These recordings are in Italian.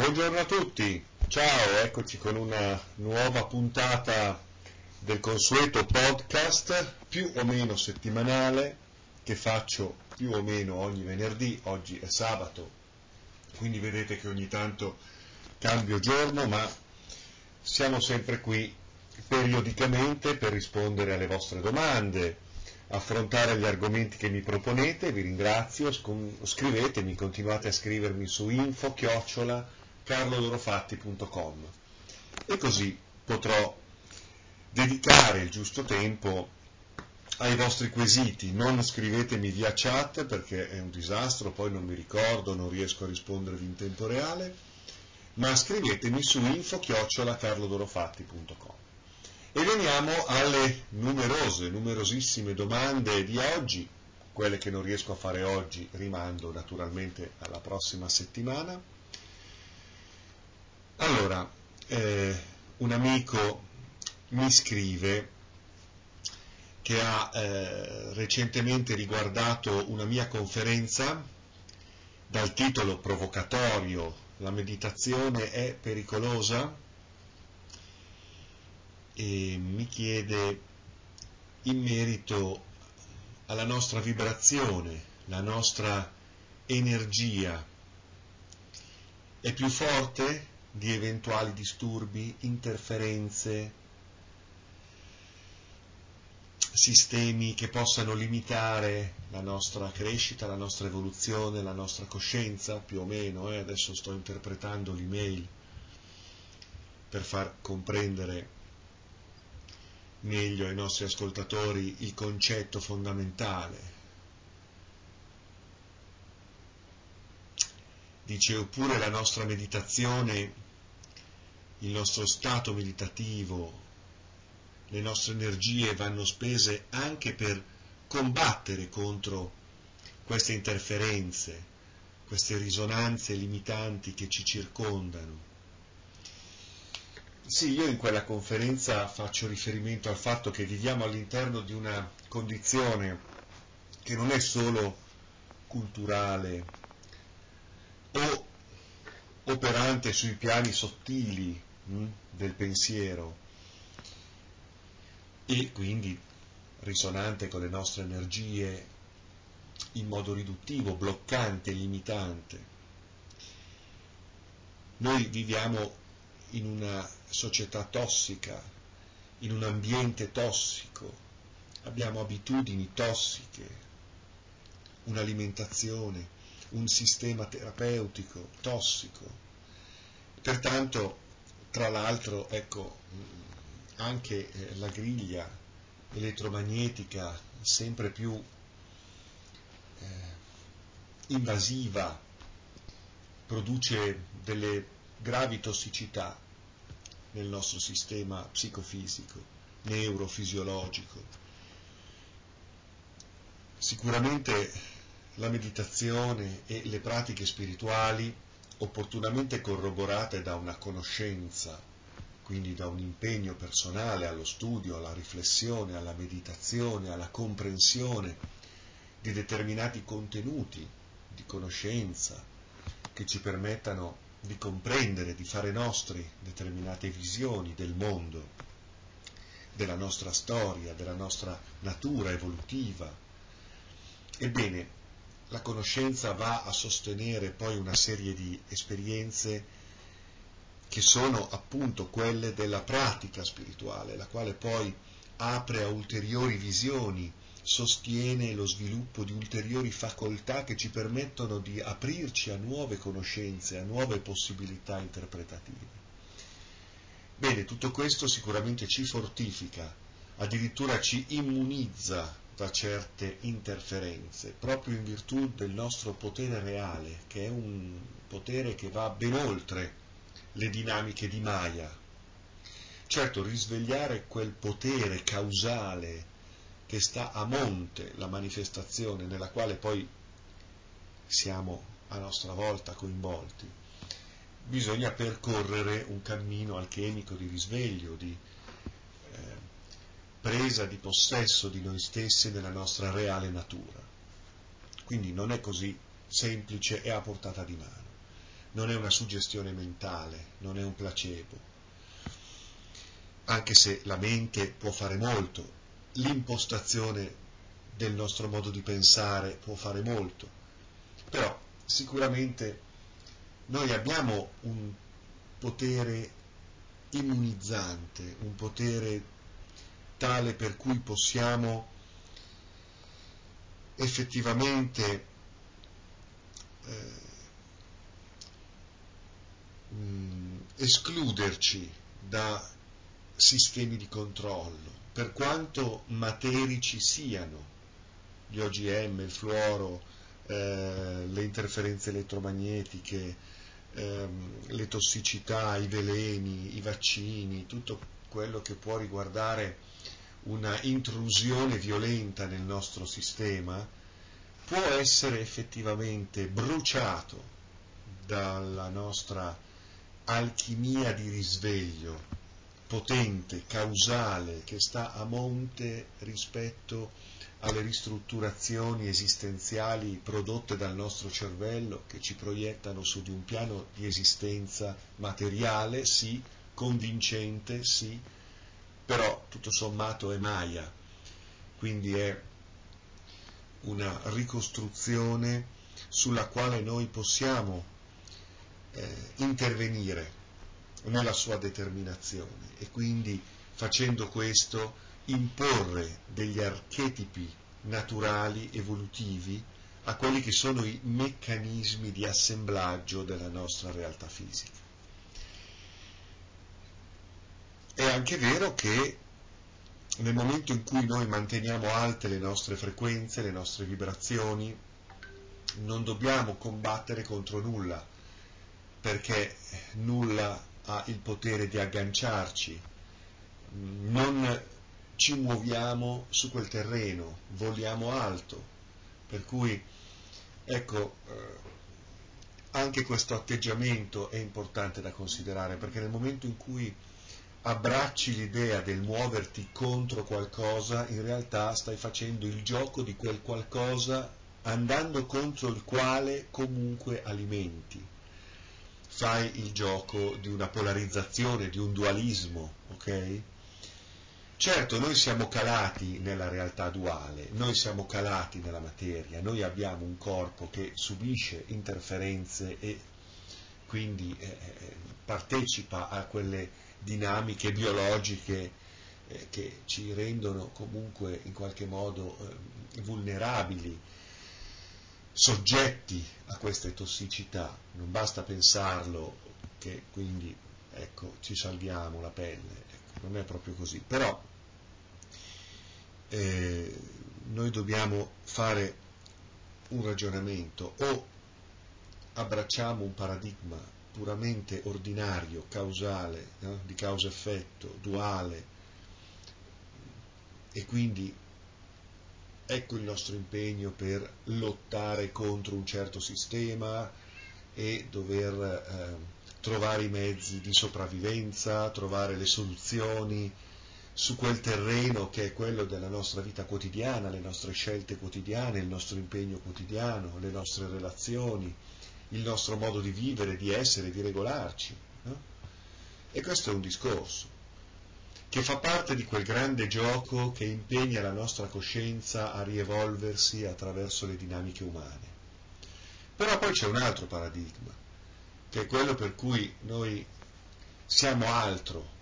Buongiorno a tutti, ciao, eccoci con una nuova puntata del consueto podcast più o meno settimanale che faccio più o meno ogni venerdì, oggi è sabato, quindi vedete che ogni tanto cambio giorno, ma siamo sempre qui periodicamente per rispondere alle vostre domande, affrontare gli argomenti che mi proponete, vi ringrazio, scrivetemi, continuate a scrivermi su info chiocciola carlodorofatti.com e così potrò dedicare il giusto tempo ai vostri quesiti, non scrivetemi via chat perché è un disastro, poi non mi ricordo, non riesco a rispondervi in tempo reale, ma scrivetemi su info-carlodorofatti.com. E veniamo alle numerose, numerosissime domande di oggi, quelle che non riesco a fare oggi rimando naturalmente alla prossima settimana. Allora, eh, un amico mi scrive che ha eh, recentemente riguardato una mia conferenza dal titolo provocatorio La meditazione è pericolosa? E mi chiede in merito alla nostra vibrazione, la nostra energia è più forte di eventuali disturbi, interferenze, sistemi che possano limitare la nostra crescita, la nostra evoluzione, la nostra coscienza, più o meno, eh? adesso sto interpretando l'email per far comprendere meglio ai nostri ascoltatori il concetto fondamentale dice oppure la nostra meditazione, il nostro stato meditativo, le nostre energie vanno spese anche per combattere contro queste interferenze, queste risonanze limitanti che ci circondano. Sì, io in quella conferenza faccio riferimento al fatto che viviamo all'interno di una condizione che non è solo culturale, o operante sui piani sottili mh, hm, del pensiero e quindi risonante con le nostre energie in modo riduttivo, bloccante, limitante. Noi viviamo in una società tossica, in un ambiente tossico, abbiamo abitudini tossiche, un'alimentazione un sistema terapeutico tossico. Pertanto, tra l'altro, ecco, anche eh, la griglia elettromagnetica sempre più eh, invasiva produce delle gravi tossicità nel nostro sistema psicofisico, neurofisiologico. Sicuramente la meditazione e le pratiche spirituali, opportunamente corroborate da una conoscenza, quindi da un impegno personale allo studio, alla riflessione, alla meditazione, alla comprensione di determinati contenuti di conoscenza che ci permettano di comprendere, di fare nostri determinate visioni del mondo, della nostra storia, della nostra natura evolutiva. Ebbene, la conoscenza va a sostenere poi una serie di esperienze che sono appunto quelle della pratica spirituale, la quale poi apre a ulteriori visioni, sostiene lo sviluppo di ulteriori facoltà che ci permettono di aprirci a nuove conoscenze, a nuove possibilità interpretative. Bene, tutto questo sicuramente ci fortifica, addirittura ci immunizza da certe interferenze, proprio in virtù del nostro potere reale, che è un potere che va ben oltre le dinamiche di Maya. Certo, risvegliare quel potere causale che sta a monte la manifestazione nella quale poi siamo a nostra volta coinvolti, bisogna percorrere un cammino alchemico di risveglio, di presa di possesso di noi stessi nella nostra reale natura. Quindi non è così semplice e a portata di mano. non è una suggestione mentale, non è un placebo, anche se la mente può fare molto, l'impostazione del nostro modo di pensare può fare molto, però sicuramente noi abbiamo un potere immunizzante, un potere tale per cui possiamo effettivamente eh, mh, escluderci da sistemi di controllo, per quanto materici siano gli OGM, il fluoro, eh, le interferenze elettromagnetiche, ehm, le tossicità, i veleni, i vaccini, tutto quello che può riguardare una intrusione violenta nel nostro sistema, può essere effettivamente bruciato dalla nostra alchimia di risveglio potente, causale, che sta a monte rispetto alle ristrutturazioni esistenziali prodotte dal nostro cervello che ci proiettano su di un piano di esistenza materiale, sì, convincente, sì, però tutto sommato è Maya, quindi è una ricostruzione sulla quale noi possiamo eh, intervenire nella sua determinazione e quindi facendo questo imporre degli archetipi naturali, evolutivi, a quelli che sono i meccanismi di assemblaggio della nostra realtà fisica. È anche vero che nel momento in cui noi manteniamo alte le nostre frequenze, le nostre vibrazioni, non dobbiamo combattere contro nulla, perché nulla ha il potere di agganciarci, non ci muoviamo su quel terreno, voliamo alto, per cui ecco, eh, anche questo atteggiamento è importante da considerare, perché nel momento in cui abbracci l'idea del muoverti contro qualcosa, in realtà stai facendo il gioco di quel qualcosa andando contro il quale comunque alimenti. Fai il gioco di una polarizzazione, di un dualismo, ok? Certo, noi siamo calati nella realtà duale, noi siamo calati nella materia, noi abbiamo un corpo che subisce interferenze e quindi eh, eh partecipa a quelle dinamiche biologiche eh, che ci rendono comunque in qualche modo eh, vulnerabili, soggetti a queste tossicità. Non basta pensarlo che quindi ecco, ci salviamo la pelle, ecco, non è proprio così. Però eh, noi dobbiamo fare un ragionamento o abbracciamo un paradigma puramente ordinario, causale, no? di causa-effetto, duale, e quindi ecco il nostro impegno per lottare contro un certo sistema e dover eh, trovare i mezzi di sopravvivenza, trovare le soluzioni su quel terreno che è quello della nostra vita quotidiana, le nostre scelte quotidiane, il nostro impegno quotidiano, le nostre relazioni, il nostro modo di vivere, di essere, di regolarci. No? E questo è un discorso che fa parte di quel grande gioco che impegna la nostra coscienza a rievolversi attraverso le dinamiche umane. Però poi c'è un altro paradigma, che è quello per cui noi siamo altro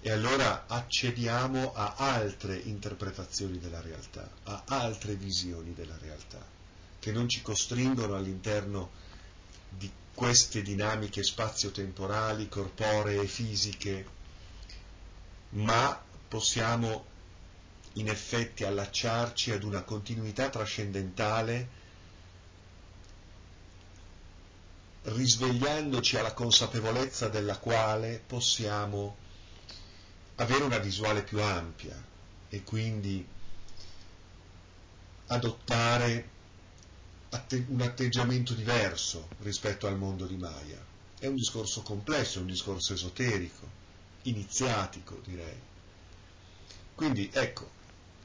e allora accediamo a altre interpretazioni della realtà, a altre visioni della realtà che non ci costringono all'interno di queste dinamiche spazio-temporali, corporee, fisiche, ma possiamo in effetti allacciarci ad una continuità trascendentale risvegliandoci alla consapevolezza della quale possiamo avere una visuale più ampia e quindi adottare un atteggiamento diverso rispetto al mondo di Maya. È un discorso complesso, è un discorso esoterico, iniziatico direi. Quindi ecco,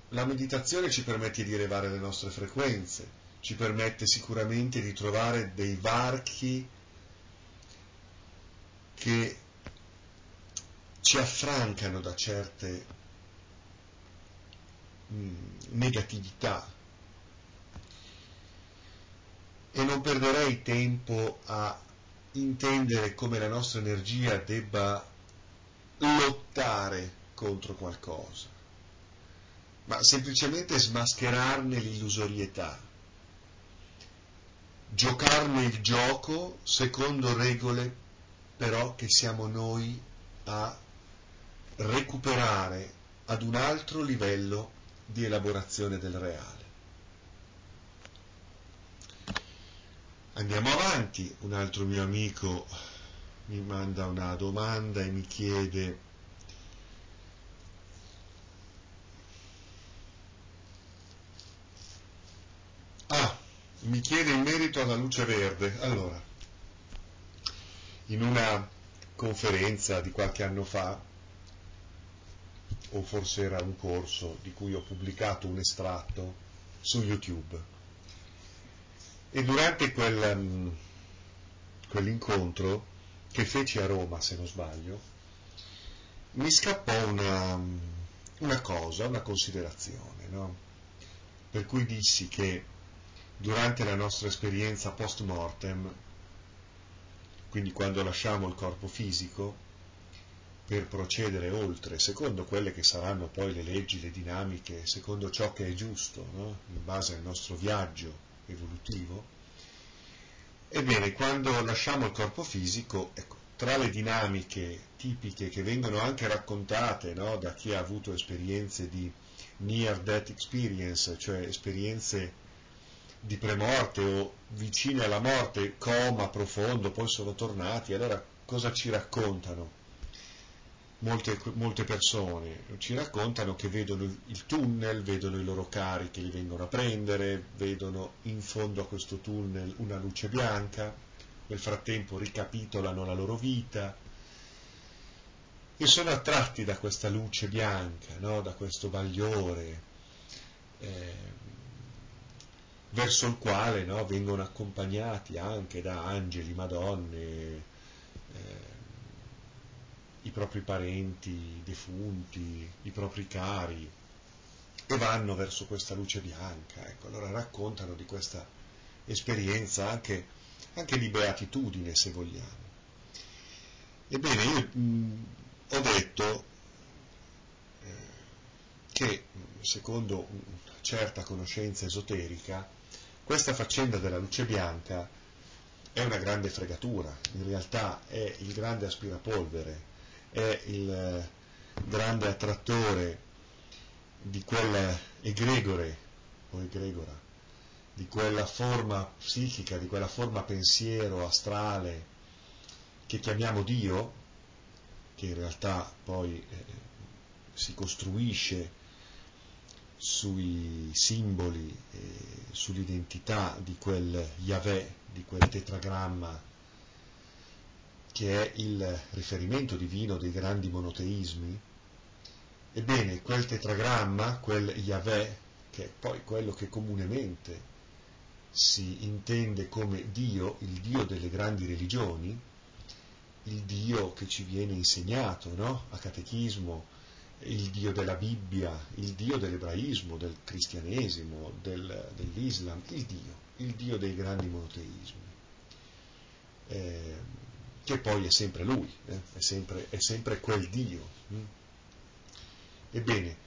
la meditazione ci permette di elevare le nostre frequenze, ci permette sicuramente di trovare dei varchi che ci affrancano da certe mh, mm, negatività e non perderei tempo a intendere come la nostra energia debba lottare contro qualcosa, ma semplicemente smascherarne l'illusorietà, giocarne il gioco secondo regole però che siamo noi a recuperare ad un altro livello di elaborazione del reale. Andiamo avanti, un altro mio amico mi manda una domanda e mi chiede Ah, mi chiede in merito alla luce verde. Allora, in una conferenza di qualche anno fa, o forse era un corso di cui ho pubblicato un estratto su YouTube. E durante quel, um, quell'incontro che feci a Roma, se non sbaglio, mi scappò una, una cosa, una considerazione, no? per cui dissi che durante la nostra esperienza post mortem quindi quando lasciamo il corpo fisico, per procedere oltre, secondo quelle che saranno poi le leggi, le dinamiche, secondo ciò che è giusto, no? in base al nostro viaggio evolutivo, ebbene, quando lasciamo il corpo fisico, ecco, tra le dinamiche tipiche che vengono anche raccontate no? da chi ha avuto esperienze di near death experience, cioè esperienze di premorte o vicine alla morte, coma profondo, poi sono tornati, allora cosa ci raccontano? Molte, molte, persone ci raccontano che vedono il tunnel, vedono i loro cari che li vengono a prendere, vedono in fondo a questo tunnel una luce bianca, nel frattempo ricapitolano la loro vita e sono attratti da questa luce bianca, no? da questo bagliore. Eh, verso il quale no, vengono accompagnati anche da angeli, madonne, eh, i propri parenti defunti, i propri cari, e vanno verso questa luce bianca. Ecco, allora raccontano di questa esperienza anche, anche di beatitudine, se vogliamo. Ebbene, io mh, ho detto eh, che, secondo una certa conoscenza esoterica, questa faccenda della luce bianca è una grande fregatura, in realtà è il grande aspirapolvere, è il eh, grande attrattore di quella egregore o egregora, di quella forma psichica, di quella forma pensiero astrale che chiamiamo Dio, che in realtà poi eh, si costruisce sui simboli, eh, sull'identità di quel Yahweh, di quel tetragramma che è il riferimento divino dei grandi monoteismi, ebbene quel tetragramma, quel Yahweh, che è poi quello che comunemente si intende come Dio, il Dio delle grandi religioni, il Dio che ci viene insegnato no? a catechismo, il Dio della Bibbia, il Dio dell'ebraismo, del cristianesimo, del, dell'Islam, il Dio, il Dio dei grandi monoteismi, eh, che poi è sempre Lui, eh, è, sempre, è, sempre, quel Dio. Hm? Ebbene,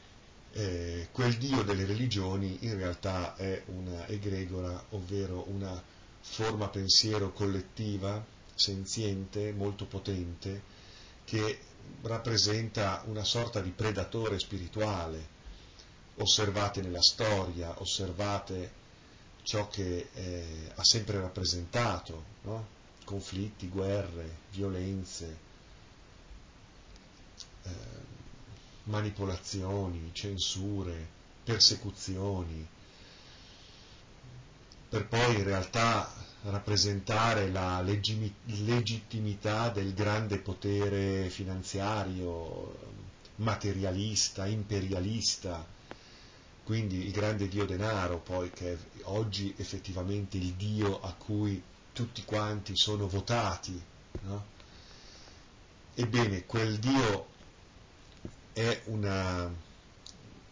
eh, quel Dio delle religioni in realtà è una egregora, ovvero una forma pensiero collettiva, senziente, molto potente, che rappresenta una sorta di predatore spirituale. Osservate nella storia, osservate ciò che eh, ha sempre rappresentato, no? Conflitti, guerre, violenze, eh, manipolazioni, censure, persecuzioni, per poi in realtà rappresentare la legittimità del grande potere finanziario, materialista, imperialista, quindi il grande dio denaro, poi che è oggi effettivamente il dio a cui tutti quanti sono votati, no? Ebbene, quel dio è una,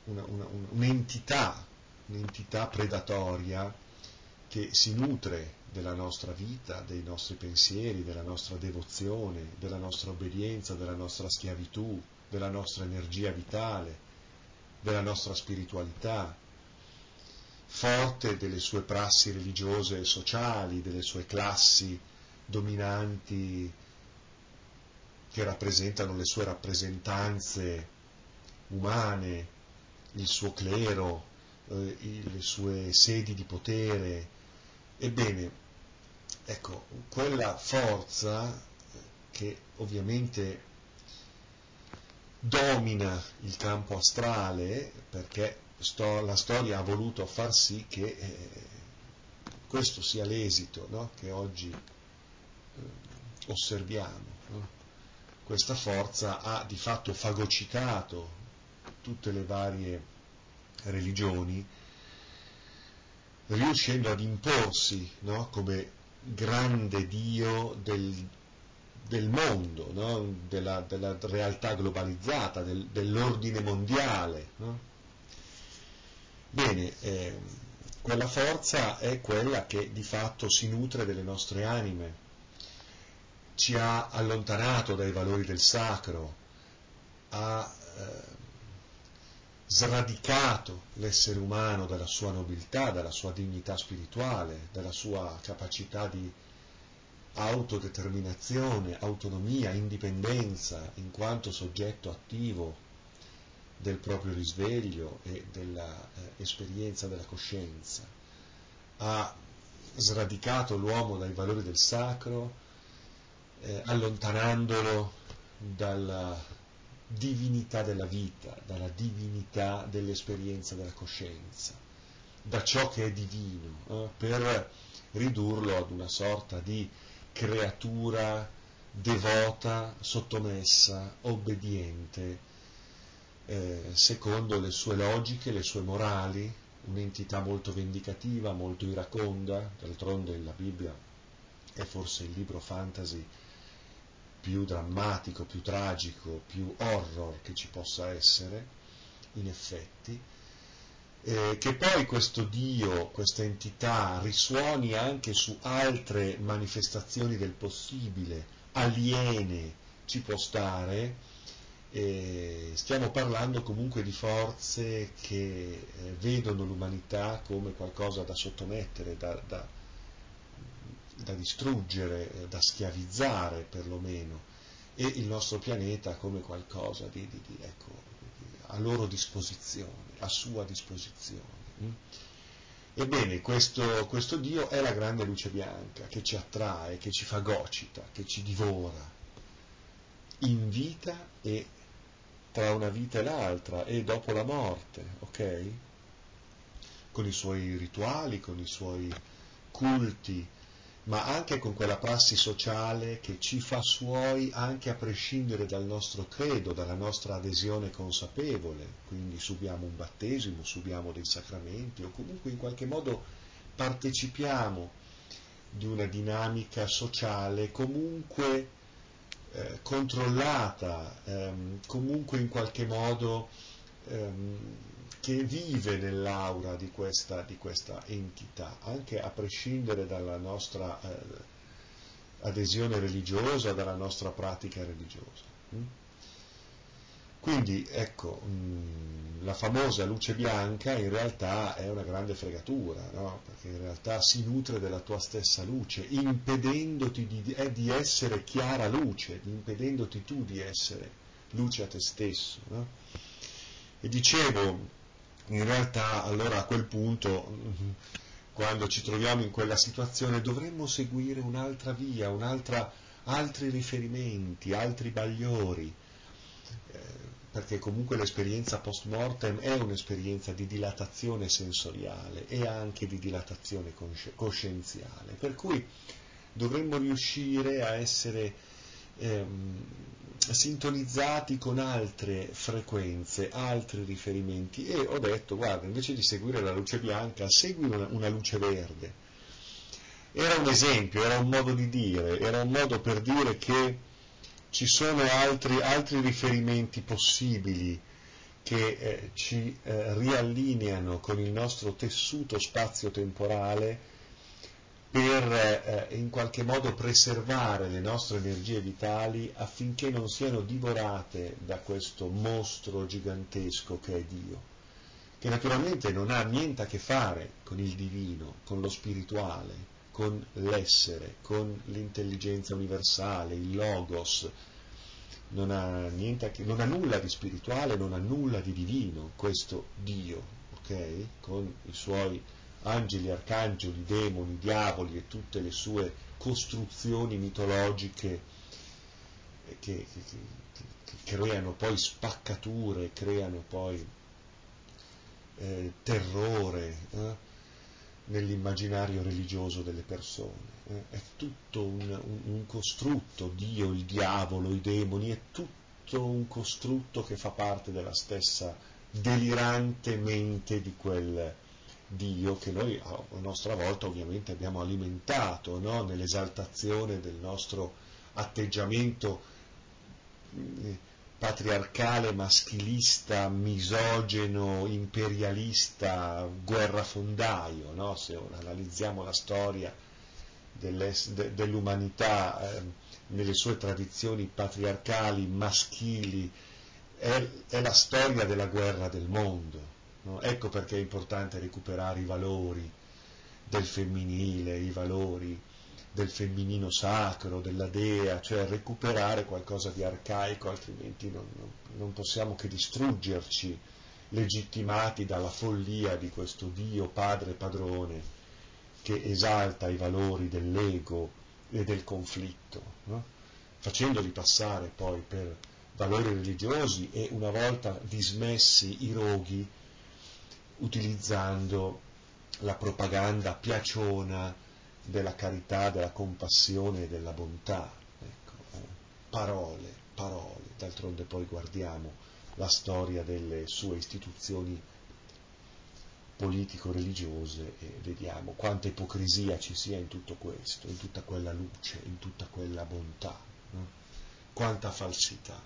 una, una, un'entità, un'entità predatoria che si nutre della nostra vita, dei nostri pensieri, della nostra devozione, della nostra obbedienza, della nostra schiavitù, della nostra energia vitale, della nostra spiritualità, forte delle sue prassi religiose e sociali, delle sue classi dominanti che rappresentano le sue rappresentanze umane, il suo clero, eh, le sue sedi di potere. Ebbene, ecco, quella forza che ovviamente domina il campo astrale perché sto, la storia ha voluto far sì che eh, questo sia l'esito no? che oggi eh, osserviamo. No? Questa forza ha di fatto fagocitato tutte le varie religioni, riuscendo ad imporsi no? come grande Dio del, del mondo, della, della, realtà globalizzata, del, dell'ordine mondiale. Bene, eh, quella forza è quella che di fatto si nutre delle nostre anime, ci ha allontanato dai valori del sacro, ha eh, sradicato l'essere umano dalla sua nobiltà, dalla sua dignità spirituale, dalla sua capacità di autodeterminazione, autonomia, indipendenza in quanto soggetto attivo del proprio risveglio e dell'esperienza della coscienza. Ha sradicato l'uomo dai valori del sacro, eh, allontanandolo dalla divinità della vita, dalla divinità dell'esperienza della coscienza, da ciò che è divino, eh, per ridurlo ad una sorta di creatura devota, sottomessa, obbediente, eh, secondo le sue logiche, le sue morali, un'entità molto vendicativa, molto iraconda, d'altronde la Bibbia è forse il libro fantasy più drammatico, più tragico, più horror che ci possa essere, in effetti, eh, che poi questo Dio, questa entità risuoni anche su altre manifestazioni del possibile, aliene, ci può stare, eh, stiamo parlando comunque di forze che eh, vedono l'umanità come qualcosa da sottomettere, da, da, da distruggere, eh, da schiavizzare perlomeno, e il nostro pianeta come qualcosa di, di, di ecco, a loro disposizione, a sua disposizione. Mm? Ebbene, questo, questo Dio è la grande luce bianca che ci attrae, che ci fagocita, che ci divora in vita e tra una vita e l'altra e dopo la morte, ok? Con i suoi rituali, con i suoi culti, ma anche con quella prassi sociale che ci fa suoi anche a prescindere dal nostro credo, dalla nostra adesione consapevole, quindi subiamo un battesimo, subiamo dei sacramenti o comunque in qualche modo partecipiamo di una dinamica sociale comunque eh, controllata, ehm, comunque in qualche modo ehm, che vive nell'aura di questa, di questa, entità, anche a prescindere dalla nostra eh, adesione religiosa, dalla nostra pratica religiosa. Mm? Quindi ecco, mh, mm, la famosa luce bianca in realtà è una grande fregatura, no? perché in realtà si nutre della tua stessa luce, impedendoti di, eh, di essere chiara luce, impedendoti tu di essere luce a te stesso. No? E dicevo, in realtà allora a quel punto, quando ci troviamo in quella situazione, dovremmo seguire un'altra via, un'altra, altri riferimenti, altri bagliori, perché comunque l'esperienza post mortem è un'esperienza di dilatazione sensoriale e anche di dilatazione coscienziale, per cui dovremmo riuscire a essere ehm, sintonizzati con altre frequenze, altri riferimenti e ho detto guarda invece di seguire la luce bianca segui una, una luce verde. Era un esempio, era un modo di dire, era un modo per dire che ci sono altri, altri riferimenti possibili che eh, ci eh, riallineano con il nostro tessuto spazio-temporale per eh, in qualche modo preservare le nostre energie vitali affinché non siano divorate da questo mostro gigantesco che è Dio, che naturalmente non ha niente a che fare con il divino, con lo spirituale, con l'essere, con l'intelligenza universale, il logos, non ha, che, non ha, nulla di spirituale, non ha nulla di divino, questo Dio, ok? Con i suoi angeli, arcangeli, demoni, diavoli e tutte le sue costruzioni mitologiche che, che, che creano poi spaccature, creano poi eh, terrore eh, nell'immaginario religioso delle persone. Eh. È tutto un, un, costrutto, Dio, il diavolo, i demoni, è tutto un costrutto che fa parte della stessa delirante mente di quel, Dio che noi a nostra volta ovviamente abbiamo alimentato no? nell'esaltazione del nostro atteggiamento mm, patriarcale, maschilista, misogeno, imperialista, guerrafondaio, no? se analizziamo la storia dell'umanità eh, nelle sue tradizioni patriarcali, maschili, è, è la storia della guerra del mondo No? Ecco perché è importante recuperare i valori del femminile, i valori del femminino sacro, della dea, cioè recuperare qualcosa di arcaico, altrimenti non, non, possiamo che distruggerci legittimati dalla follia di questo Dio padre padrone che esalta i valori dell'ego e del conflitto, no? facendoli passare poi per valori religiosi e una volta dismessi i roghi utilizzando la propaganda piaciona della carità, della compassione e della bontà. Ecco, eh. Parole, parole, d'altronde poi guardiamo la storia delle sue istituzioni politico-religiose e vediamo quanta ipocrisia ci sia in tutto questo, in tutta quella luce, in tutta quella bontà, no? quanta falsità.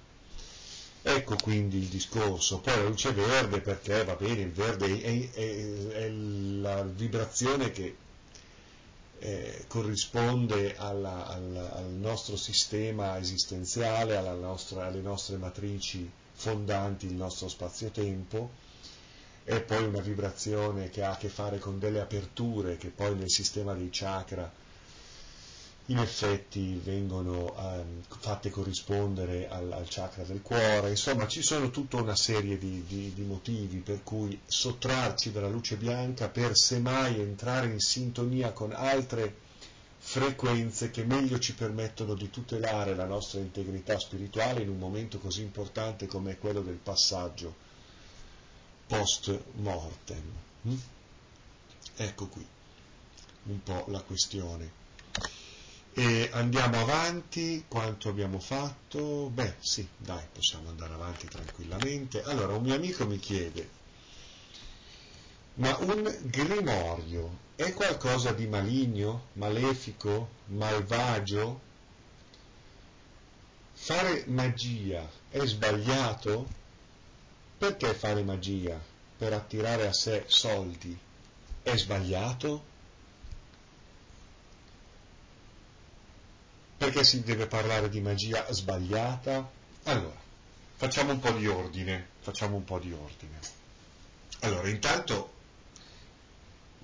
Ecco quindi il discorso. Poi la luce verde perché va bene, il verde è, è, è la vibrazione che eh, corrisponde alla, alla, al nostro sistema esistenziale, nostra, alle nostre matrici fondanti il nostro spazio-tempo, è poi una vibrazione che ha a che fare con delle aperture che poi nel sistema dei chakra in effetti vengono um, fatte corrispondere al, al, chakra del cuore, insomma ci sono tutta una serie di, di, di, motivi per cui sottrarci dalla luce bianca per semmai entrare in sintonia con altre frequenze che meglio ci permettono di tutelare la nostra integrità spirituale in un momento così importante come quello del passaggio post mortem. Hm? Ecco qui un po' la questione. E andiamo avanti, quanto abbiamo fatto? Beh, sì, dai, possiamo andare avanti tranquillamente. Allora, un mio amico mi chiede, ma un grimorio è qualcosa di maligno, malefico, malvagio? Fare magia è sbagliato? Perché fare magia? Per attirare a sé soldi è sbagliato? Perché si deve parlare di magia sbagliata? Allora, facciamo un po' di ordine, facciamo un po' di ordine. Allora, intanto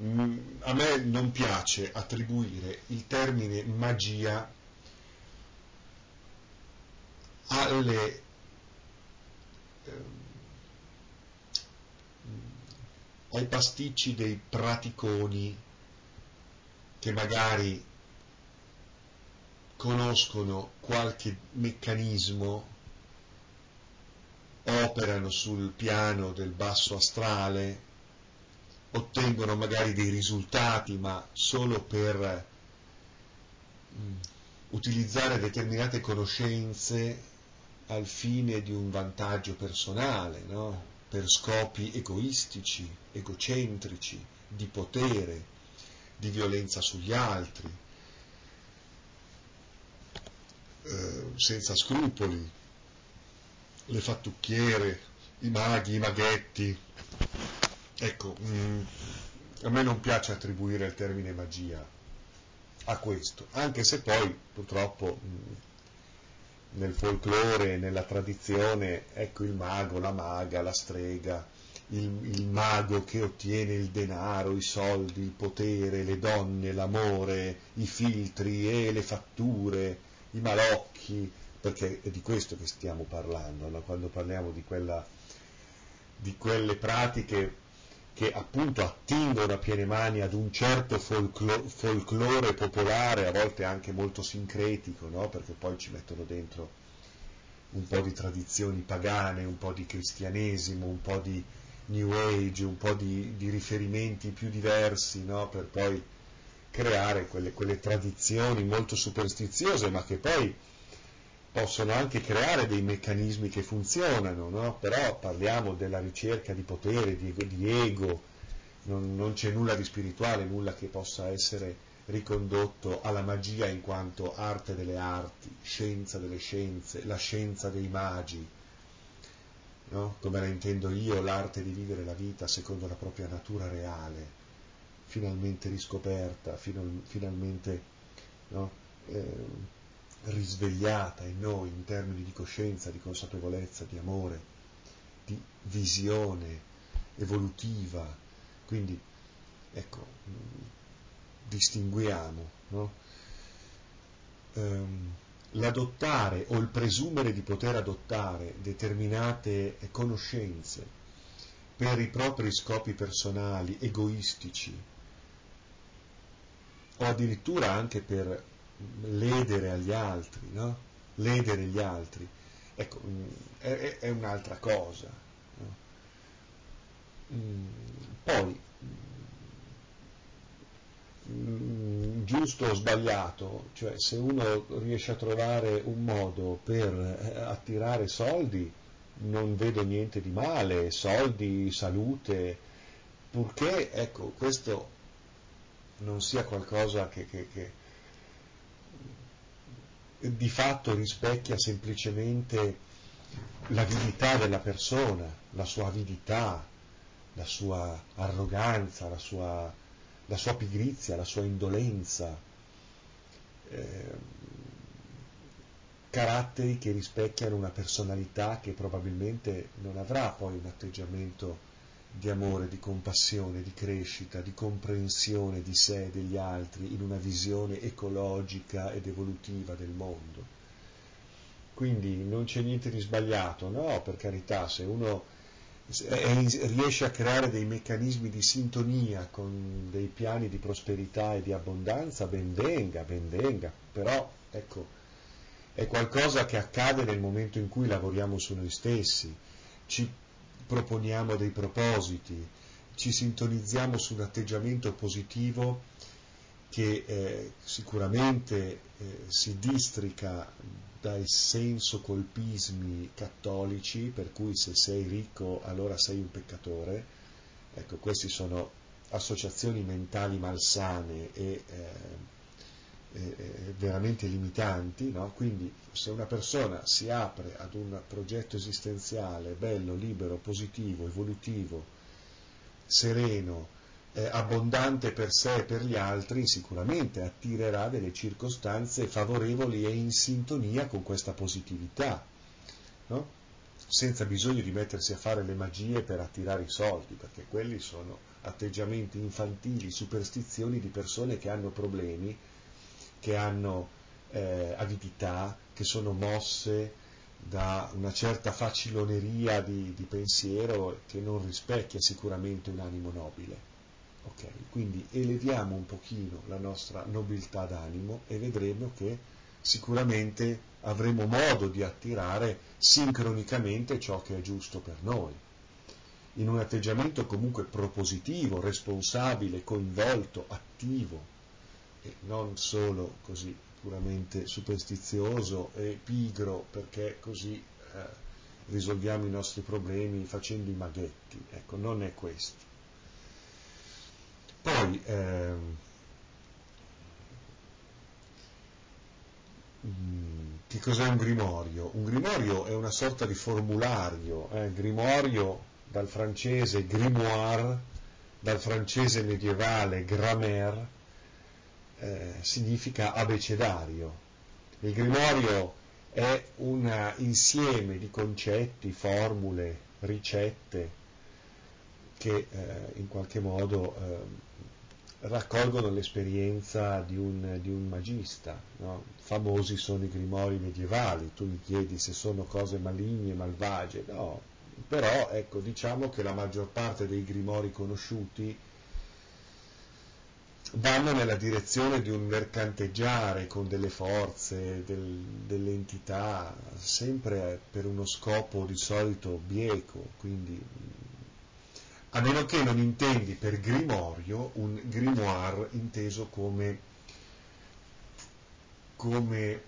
mm, a me non piace attribuire il termine magia alle, eh, ai pasticci dei praticoni che magari conoscono qualche meccanismo, operano sul piano del basso astrale, ottengono magari dei risultati, ma solo per, mm, utilizzare determinate conoscenze al fine di un vantaggio personale, no? per scopi egoistici, egocentrici, di potere, di violenza sugli altri, eh, senza scrupoli, le fattucchiere, i maghi, i maghetti. Ecco, mh, mm, a me non piace attribuire il termine magia a questo, anche se poi purtroppo mh, mm, nel folklore, nella tradizione, ecco il mago, la maga, la strega, il, il, mago che ottiene il denaro, i soldi, il potere, le donne, l'amore, i filtri e le fatture, i malocchi, perché è di questo che stiamo parlando, no? quando parliamo di, quella, di quelle pratiche che appunto attingono a piene mani ad un certo folclo- folklore popolare, a volte anche molto sincretico, no? perché poi ci mettono dentro un po' di tradizioni pagane, un po' di cristianesimo, un po' di New Age, un po' di, di riferimenti più diversi, no? per poi creare quelle, quelle tradizioni molto superstiziose, ma che poi possono anche creare dei meccanismi che funzionano, no? però parliamo della ricerca di potere, di, di ego, non, non, c'è nulla di spirituale, nulla che possa essere ricondotto alla magia in quanto arte delle arti, scienza delle scienze, la scienza dei magi, no? come la intendo io, l'arte di vivere la vita secondo la propria natura reale, finalmente riscoperta, final, finalmente no? eh, risvegliata in noi in termini di coscienza, di consapevolezza, di amore, di visione evolutiva. Quindi, ecco, distinguiamo no? um, l'adottare o il presumere di poter adottare determinate conoscenze per i propri scopi personali, egoistici, o addirittura anche per ledere agli altri, no? ledere gli altri. Ecco, mm, è, è un'altra cosa. No? Mm, poi, mm, giusto o sbagliato, cioè se uno riesce a trovare un modo per eh, attirare soldi, non vedo niente di male, soldi, salute, purché ecco, questo non sia qualcosa che, che, che di fatto rispecchia semplicemente l'avidità della persona, la sua avidità, la sua arroganza, la sua, la sua pigrizia, la sua indolenza, eh, caratteri che rispecchiano una personalità che probabilmente non avrà poi un atteggiamento di amore, di compassione, di crescita, di comprensione di sé e degli altri in una visione ecologica ed evolutiva del mondo. Quindi non c'è niente di sbagliato, no, per carità, se uno riesce a creare dei meccanismi di sintonia con dei piani di prosperità e di abbondanza, ben venga, ben venga, però ecco, è qualcosa che accade nel momento in cui lavoriamo su noi stessi, ci proponiamo dei propositi, ci sintonizziamo su un atteggiamento positivo che eh, sicuramente eh, si districa dai senso colpismi cattolici, per cui se sei ricco allora sei un peccatore. Ecco, queste sono associazioni mentali malsane e eh, eh, veramente limitanti, no? quindi se una persona si apre ad un progetto esistenziale bello, libero, positivo, evolutivo, sereno, eh, abbondante per sé e per gli altri, sicuramente attirerà delle circostanze favorevoli e in sintonia con questa positività, no? senza bisogno di mettersi a fare le magie per attirare i soldi, perché quelli sono atteggiamenti infantili, superstizioni di persone che hanno problemi che hanno eh, avidità, che sono mosse da una certa faciloneria di, di, pensiero che non rispecchia sicuramente un animo nobile. Okay? Quindi eleviamo un pochino la nostra nobiltà d'animo e vedremo che sicuramente avremo modo di attirare sincronicamente ciò che è giusto per noi, in un atteggiamento comunque propositivo, responsabile, coinvolto, attivo, e non solo così puramente superstizioso e pigro perché così eh, risolviamo i nostri problemi facendo i maghetti. Ecco, non è questo. Poi, ehm, mm, che cos'è un grimorio? Un grimorio è una sorta di formulario, eh? grimorio dal francese grimoire, dal francese medievale grammaire, eh, significa abecedario. Il grimorio è un insieme di concetti, formule, ricette che eh, in qualche modo eh, raccolgono l'esperienza di un, di un magista. No? Famosi sono i grimori medievali, tu mi chiedi se sono cose maligne, malvagie, no, però ecco, diciamo che la maggior parte dei grimori conosciuti vanno nella direzione di un mercanteggiare con delle forze, del, delle entità, sempre per uno scopo di solito bieco, quindi a meno che non intendi per grimorio un grimoire inteso come, come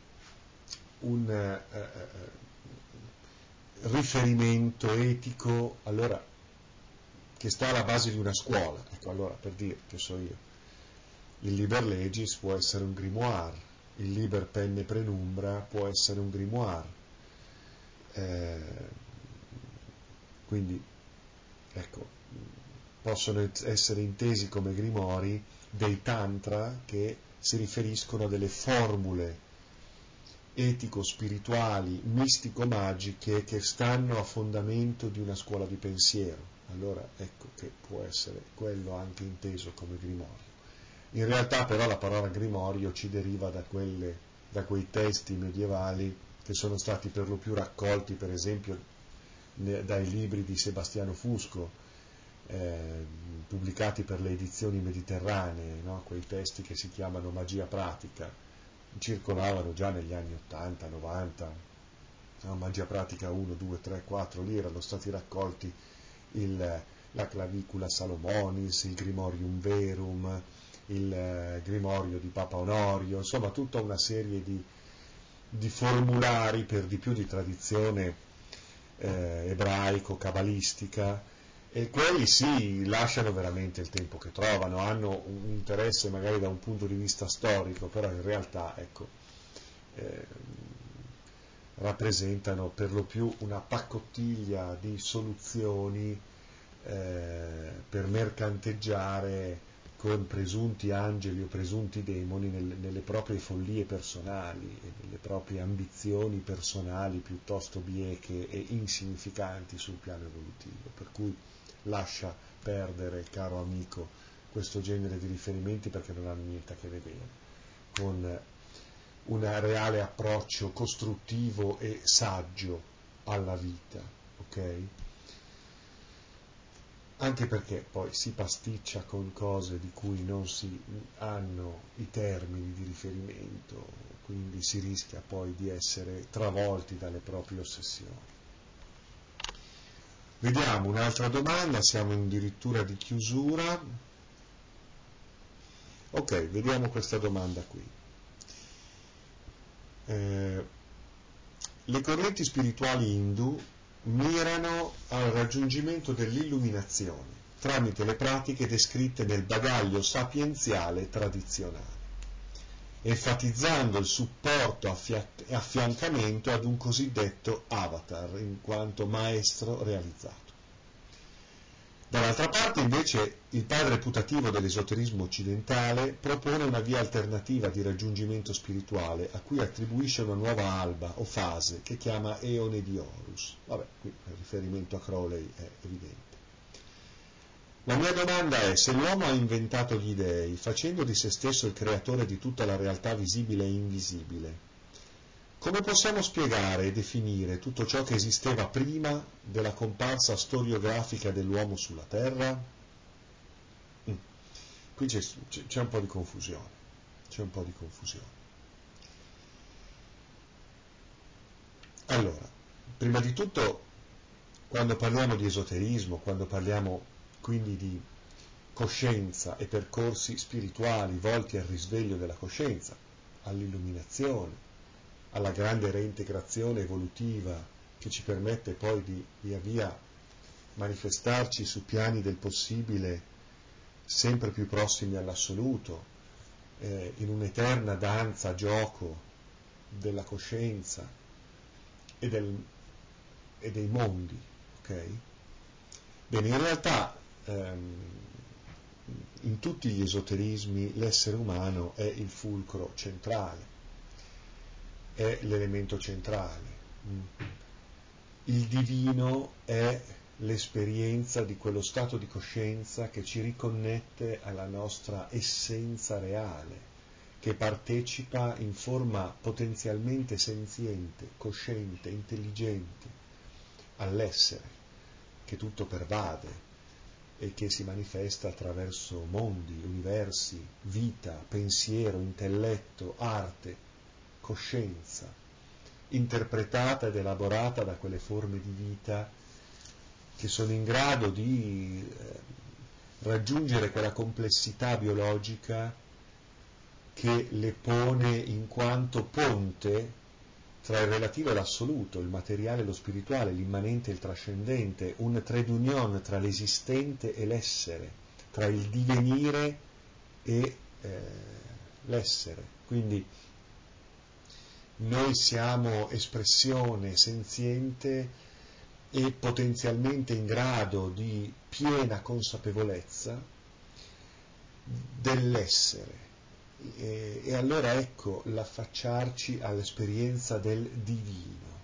un uh, riferimento etico allora, che sta alla base di una scuola, ecco allora per dire, che so io il Liber Legis può essere un grimoire, il Liber Penne Prenumbra può essere un grimoire. Eh, quindi, ecco, possono essere intesi come grimori dei tantra che si riferiscono a delle formule etico-spirituali, mistico-magiche che stanno a fondamento di una scuola di pensiero. Allora ecco che può essere quello anche inteso come grimorio. In realtà però la parola grimorio ci deriva da, quelle, da quei testi medievali che sono stati per lo più raccolti per esempio dai libri di Sebastiano Fusco, eh, pubblicati per le edizioni mediterranee, no? quei testi che si chiamano magia pratica, circolavano già negli anni 80, 90, no? magia pratica 1, 2, 3, 4, lì erano stati raccolti il, la clavicula Salomonis, il Grimorium Verum, il eh, Grimorio di Papa Onorio, insomma tutta una serie di, di formulari per di più di tradizione eh, ebraico, cabalistica, e quelli sì lasciano veramente il tempo che trovano, hanno un interesse magari da un punto di vista storico, però in realtà ecco, eh, rappresentano per lo più una paccottiglia di soluzioni eh, per mercanteggiare con presunti angeli o presunti demoni nelle, nelle proprie follie personali e nelle proprie ambizioni personali piuttosto bieche e insignificanti sul piano evolutivo. Per cui lascia perdere, caro amico, questo genere di riferimenti perché non hanno niente a che vedere con un reale approccio costruttivo e saggio alla vita. Okay? Anche perché poi si pasticcia con cose di cui non si hanno i termini di riferimento, quindi si rischia poi di essere travolti dalle proprie ossessioni. Vediamo un'altra domanda, siamo addirittura di chiusura. Ok, vediamo questa domanda qui. Eh, le correnti spirituali hindu mirano al raggiungimento dell'illuminazione tramite le pratiche descritte nel bagaglio sapienziale tradizionale, enfatizzando il supporto e affiancamento ad un cosiddetto avatar in quanto maestro realizzato. Dall'altra parte invece il padre putativo dell'esoterismo occidentale propone una via alternativa di raggiungimento spirituale a cui attribuisce una nuova alba o fase che chiama Eone di Horus. Vabbè, qui il riferimento a Crowley è evidente. La mia domanda è se l'uomo ha inventato gli dei, facendo di se stesso il creatore di tutta la realtà visibile e invisibile, come possiamo spiegare e definire tutto ciò che esisteva prima della comparsa storiografica dell'uomo sulla Terra? Mm. Qui c'è, c'è un po' di confusione, c'è un po' di confusione. Allora, prima di tutto, quando parliamo di esoterismo, quando parliamo quindi di coscienza e percorsi spirituali volti al risveglio della coscienza, all'illuminazione, alla grande reintegrazione evolutiva che ci permette poi di via via manifestarci su piani del possibile sempre più prossimi all'assoluto, eh, in un'eterna danza, gioco della coscienza e, del, e dei mondi. Okay? Bene, in realtà ehm, in tutti gli esoterismi l'essere umano è il fulcro centrale, è l'elemento centrale. Il divino è l'esperienza di quello stato di coscienza che ci riconnette alla nostra essenza reale, che partecipa in forma potenzialmente senziente, cosciente, intelligente all'essere, che tutto pervade e che si manifesta attraverso mondi, universi, vita, pensiero, intelletto, arte, coscienza, interpretata ed elaborata da quelle forme di vita che sono in grado di eh, raggiungere quella complessità biologica che le pone in quanto ponte tra il relativo e l'assoluto, il materiale e lo spirituale, l'immanente e il trascendente, un trade union tra l'esistente e l'essere, tra il divenire e eh, l'essere. Quindi noi siamo espressione senziente e potenzialmente in grado di piena consapevolezza dell'essere. E, e allora ecco l'affacciarci all'esperienza del divino,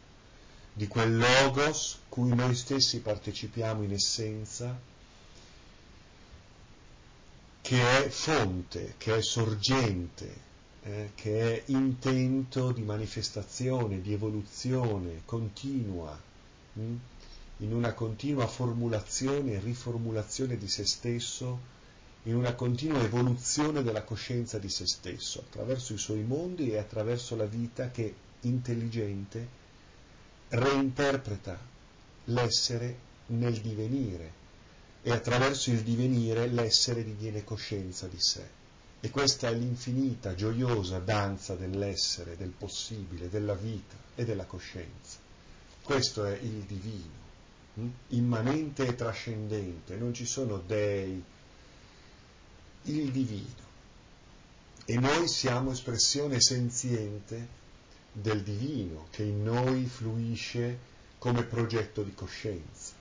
di quel logos cui noi stessi partecipiamo in essenza, che è fonte, che è sorgente, eh, che è intento di manifestazione, di evoluzione continua. Mh? Hm? in una continua formulazione e riformulazione di se stesso, in una continua evoluzione della coscienza di se stesso, attraverso i suoi mondi e attraverso la vita che, intelligente, reinterpreta l'essere nel divenire e attraverso il divenire l'essere diviene coscienza di sé. E questa è l'infinita, gioiosa danza dell'essere, del possibile, della vita e della coscienza. Questo è il divino immanente e trascendente, non ci sono dei, il divino. E noi siamo espressione senziente del divino che in noi fluisce come progetto di coscienza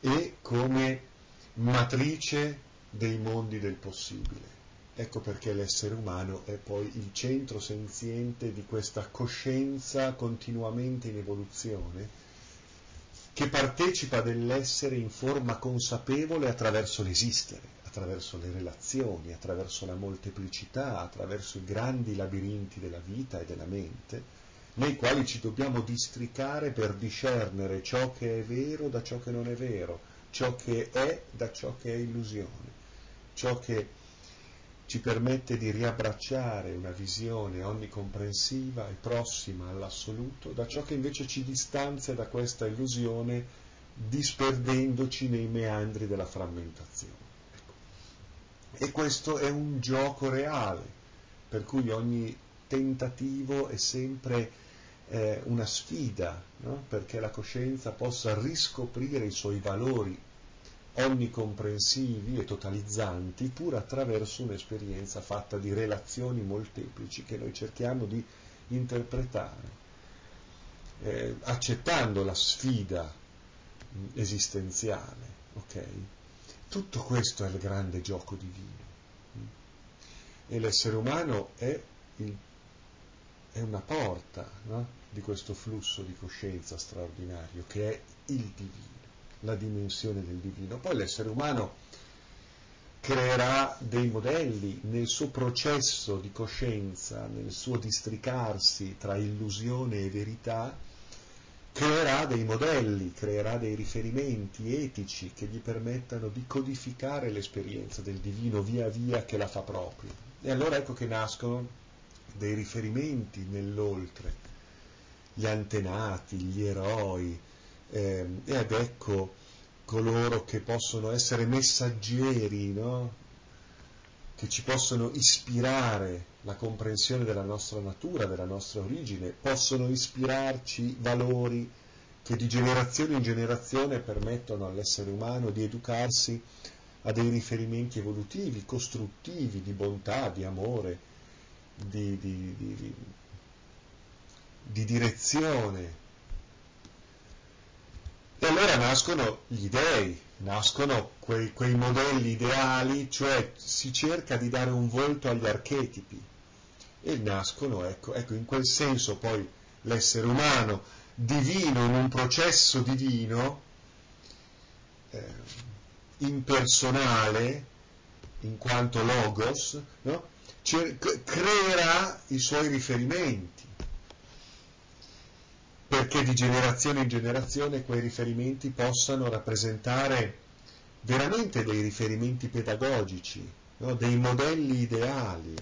e come matrice dei mondi del possibile. Ecco perché l'essere umano è poi il centro senziente di questa coscienza continuamente in evoluzione che partecipa dell'essere in forma consapevole attraverso l'esistere, attraverso le relazioni, attraverso la molteplicità, attraverso i grandi labirinti della vita e della mente, nei quali ci dobbiamo districare per discernere ciò che è vero da ciò che non è vero, ciò che è da ciò che è illusione, ciò che ci permette di riabbracciare una visione onnicomprensiva e prossima all'assoluto da ciò che invece ci distanzia da questa illusione disperdendoci nei meandri della frammentazione. Ecco. E questo è un gioco reale, per cui ogni tentativo è sempre eh, una sfida, no? perché la coscienza possa riscoprire i suoi valori onnicomprensivi e totalizzanti pur attraverso un'esperienza fatta di relazioni molteplici che noi cerchiamo di interpretare, eh, accettando la sfida esistenziale. Okay? Tutto questo è il grande gioco divino. E l'essere umano è, il, è una porta no? di questo flusso di coscienza straordinario che è il divino la dimensione del divino. Poi l'essere umano creerà dei modelli nel suo processo di coscienza, nel suo districarsi tra illusione e verità, creerà dei modelli, creerà dei riferimenti etici che gli permettano di codificare l'esperienza del divino via via che la fa propria. E allora ecco che nascono dei riferimenti nell'oltre, gli antenati, gli eroi, eh, ed ecco coloro che possono essere messaggeri, no? che ci possono ispirare la comprensione della nostra natura, della nostra origine, possono ispirarci valori che di generazione in generazione permettono all'essere umano di educarsi a dei riferimenti evolutivi, costruttivi, di bontà, di amore, di, di, di, di direzione. Allora nascono gli dei, nascono quei, quei modelli ideali, cioè si cerca di dare un volto agli archetipi e nascono, ecco, ecco, in quel senso poi l'essere umano divino, in un processo divino, eh, impersonale, in quanto logos, no? Creerà i suoi riferimenti, perché di generazione in generazione quei riferimenti possano rappresentare veramente dei riferimenti pedagogici, no? dei modelli ideali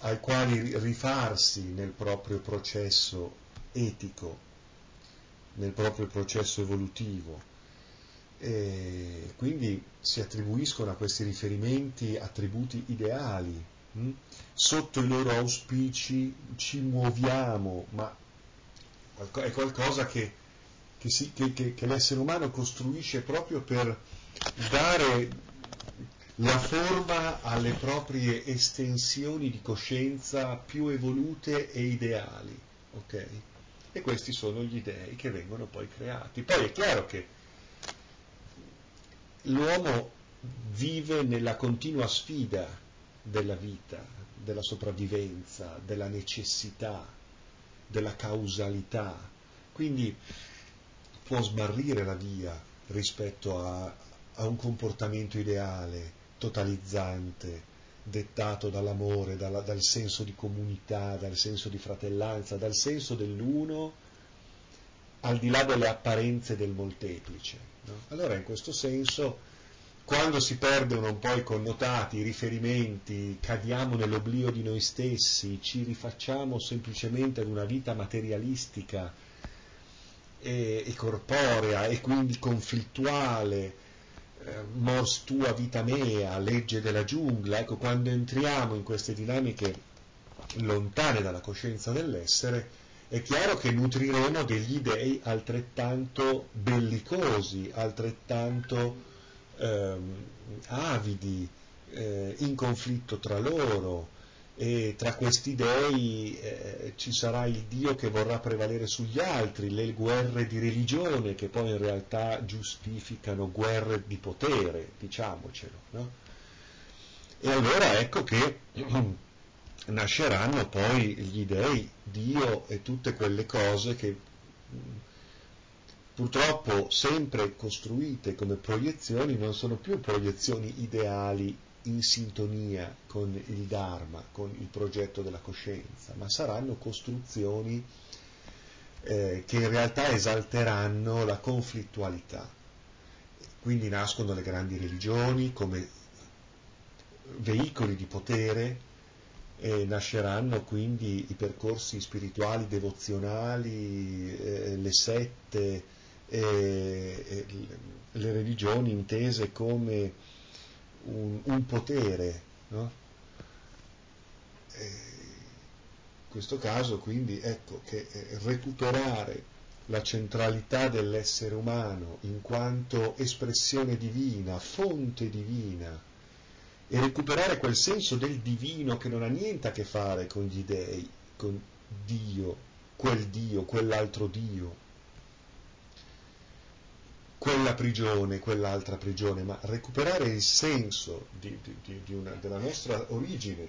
ai quali rifarsi nel proprio processo etico, nel proprio processo evolutivo. E quindi si attribuiscono a questi riferimenti attributi ideali. Hm? Sotto i loro auspici ci muoviamo, ma è qualcosa che, che, si, che, che l'essere umano costruisce proprio per dare la forma alle proprie estensioni di coscienza più evolute e ideali. ok? E questi sono gli dei che vengono poi creati. Poi è chiaro che l'uomo vive nella continua sfida della vita, della sopravvivenza, della necessità, della causalità, quindi può smarrire la via rispetto a, a un comportamento ideale, totalizzante, dettato dall'amore, dalla, dal senso di comunità, dal senso di fratellanza, dal senso dell'uno, al di là delle apparenze del molteplice. No? Allora in questo senso, quando si perdono un po' i connotati, i riferimenti, cadiamo nell'oblio di noi stessi, ci rifacciamo semplicemente ad una vita materialistica e, e corporea e quindi conflittuale, eh, mors tua vita mea, legge della giungla, ecco, quando entriamo in queste dinamiche lontane dalla coscienza dell'essere, è chiaro che nutriremo degli dei altrettanto bellicosi, altrettanto ehm, avidi, eh, in conflitto tra loro, e tra questi dei eh, ci sarà il Dio che vorrà prevalere sugli altri, le guerre di religione che poi in realtà giustificano guerre di potere, diciamocelo. No? E allora ecco che nasceranno poi gli dei, Dio e tutte quelle cose che purtroppo sempre costruite come proiezioni non sono più proiezioni ideali in sintonia con il Dharma, con il progetto della coscienza, ma saranno costruzioni eh, che in realtà esalteranno la conflittualità. Quindi nascono le grandi religioni come veicoli di potere, e nasceranno quindi i percorsi spirituali devozionali, eh, le sette, eh, le religioni intese come un, un potere. No? in questo caso quindi ecco che eh, recuperare la centralità dell'essere umano in quanto espressione divina, fonte divina, e recuperare quel senso del divino che non ha niente a che fare con gli dei, con Dio, quel Dio, quell'altro Dio, quella prigione, quell'altra prigione, ma recuperare il senso di, di, di una, della nostra origine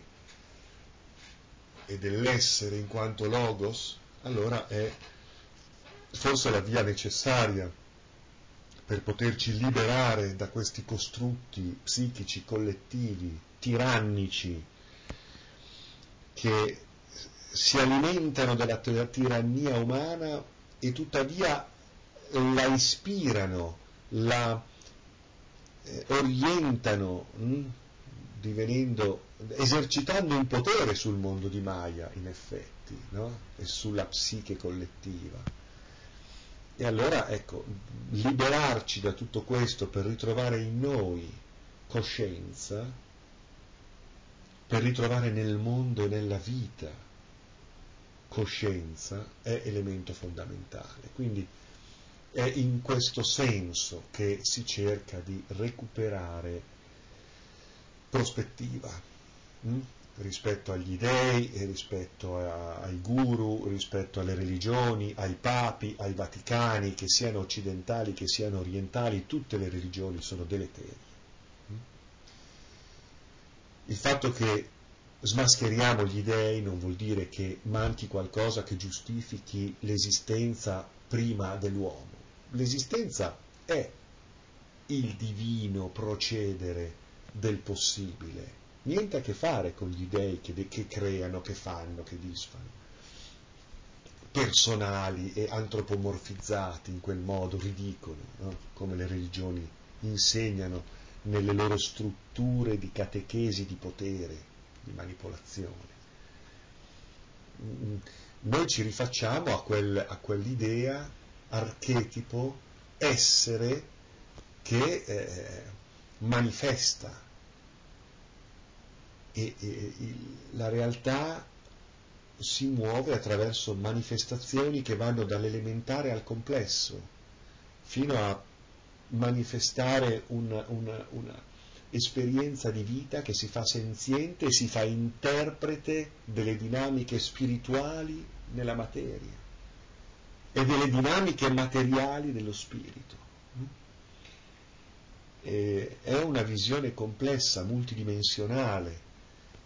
e dell'essere in quanto logos, allora è forse la via necessaria per poterci liberare da questi costrutti psichici collettivi, tirannici, che si alimentano della tirannia umana e tuttavia la ispirano, la eh, orientano, mh, mm, esercitando un potere sul mondo di Maya, in effetti, no? e sulla psiche collettiva. E allora, ecco, liberarci da tutto questo per ritrovare in noi coscienza per ritrovare nel mondo e nella vita coscienza è elemento fondamentale. Quindi è in questo senso che si cerca di recuperare prospettiva mh? Hm? rispetto agli dei, rispetto a, ai guru, rispetto alle religioni, ai papi, ai vaticani, che siano occidentali, che siano orientali, tutte le religioni sono deleterie. Hm? Il fatto che smascheriamo gli dei non vuol dire che manchi qualcosa che giustifichi l'esistenza prima dell'uomo. L'esistenza è il divino procedere del possibile, niente a che fare con gli dei che, che creano, che fanno, che disfano, personali e antropomorfizzati in quel modo ridicolo, no? come le religioni insegnano nelle loro strutture di catechesi di potere, di manipolazione. Noi ci rifacciamo a, quel, a quell'idea archetipo essere che eh, manifesta. E, e, e la realtà si muove attraverso manifestazioni che vanno dall'elementare al complesso, fino a manifestare una, una, una, esperienza di vita che si fa senziente e si fa interprete delle dinamiche spirituali nella materia e delle dinamiche materiali dello spirito. E è una visione complessa, multidimensionale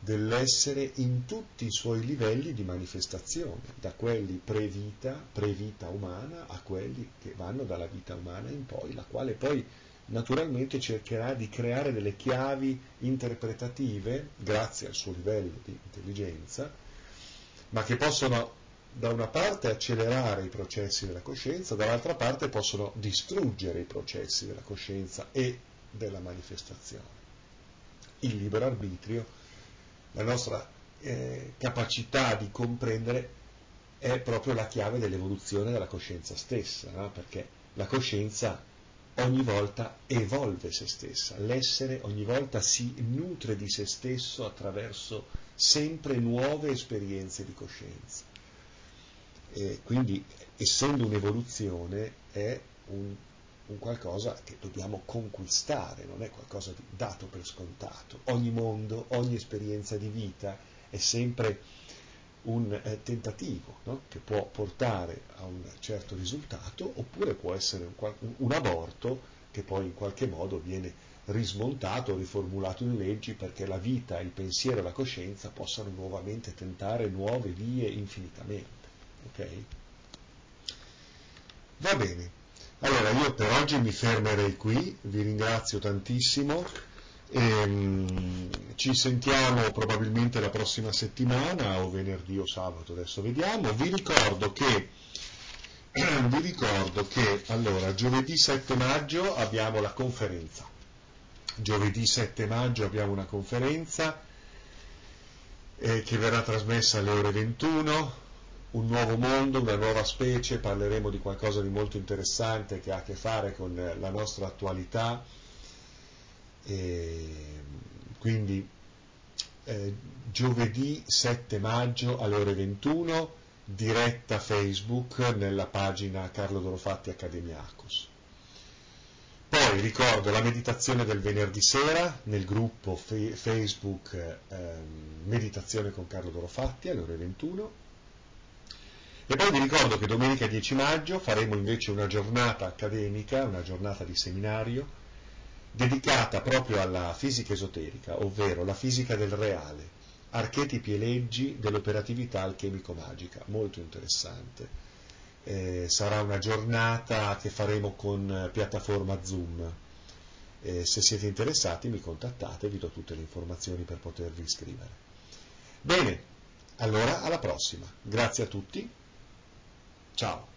dell'essere in tutti i suoi livelli di manifestazione, da quelli pre-vita, pre-vita umana, a quelli che vanno dalla vita umana in poi, la quale poi naturalmente cercherà di creare delle chiavi interpretative, grazie al suo livello di intelligenza, ma che possono da una parte accelerare i processi della coscienza, dall'altra parte possono distruggere i processi della coscienza e della manifestazione. Il libero arbitrio, la nostra eh, capacità di comprendere è proprio la chiave dell'evoluzione della coscienza stessa, no? perché la coscienza ogni volta evolve se stessa, l'essere ogni volta si nutre di se stesso attraverso sempre nuove esperienze di coscienza. E quindi, essendo un'evoluzione, è un, un qualcosa che dobbiamo conquistare, non è qualcosa di dato per scontato. Ogni mondo, ogni esperienza di vita è sempre un eh, tentativo no? che può portare a un certo risultato oppure può essere un, un, aborto che poi in qualche modo viene rismontato, riformulato in leggi perché la vita, il pensiero e la coscienza possano nuovamente tentare nuove vie infinitamente. Okay? Va bene. Allora io per oggi mi fermerei qui, vi ringrazio tantissimo e, um, ci sentiamo probabilmente la prossima settimana o venerdì o sabato, adesso vediamo. Vi ricordo che, vi ricordo che allora, giovedì 7 maggio abbiamo la conferenza. Giovedì 7 maggio abbiamo una conferenza eh, che verrà trasmessa alle ore 21 un nuovo mondo, una nuova specie, parleremo di qualcosa di molto interessante che ha a che fare con la nostra attualità. E quindi eh, giovedì 7 maggio alle ore 21, diretta Facebook nella pagina Carlo Dorofatti Accademiacos. Poi ricordo la meditazione del venerdì sera nel gruppo Facebook eh, Meditazione con Carlo Dorofatti alle ore 21 e poi vi ricordo che domenica 10 maggio faremo invece una giornata accademica, una giornata di seminario, dedicata proprio alla fisica esoterica, ovvero la fisica del reale, archetipi e leggi dell'operatività alchemico-magica, molto interessante. Eh, sarà una giornata che faremo con piattaforma Zoom. Eh, se siete interessati mi contattate, vi do tutte le informazioni per potervi iscrivere. Bene, allora alla prossima. Grazie a tutti. Ciao.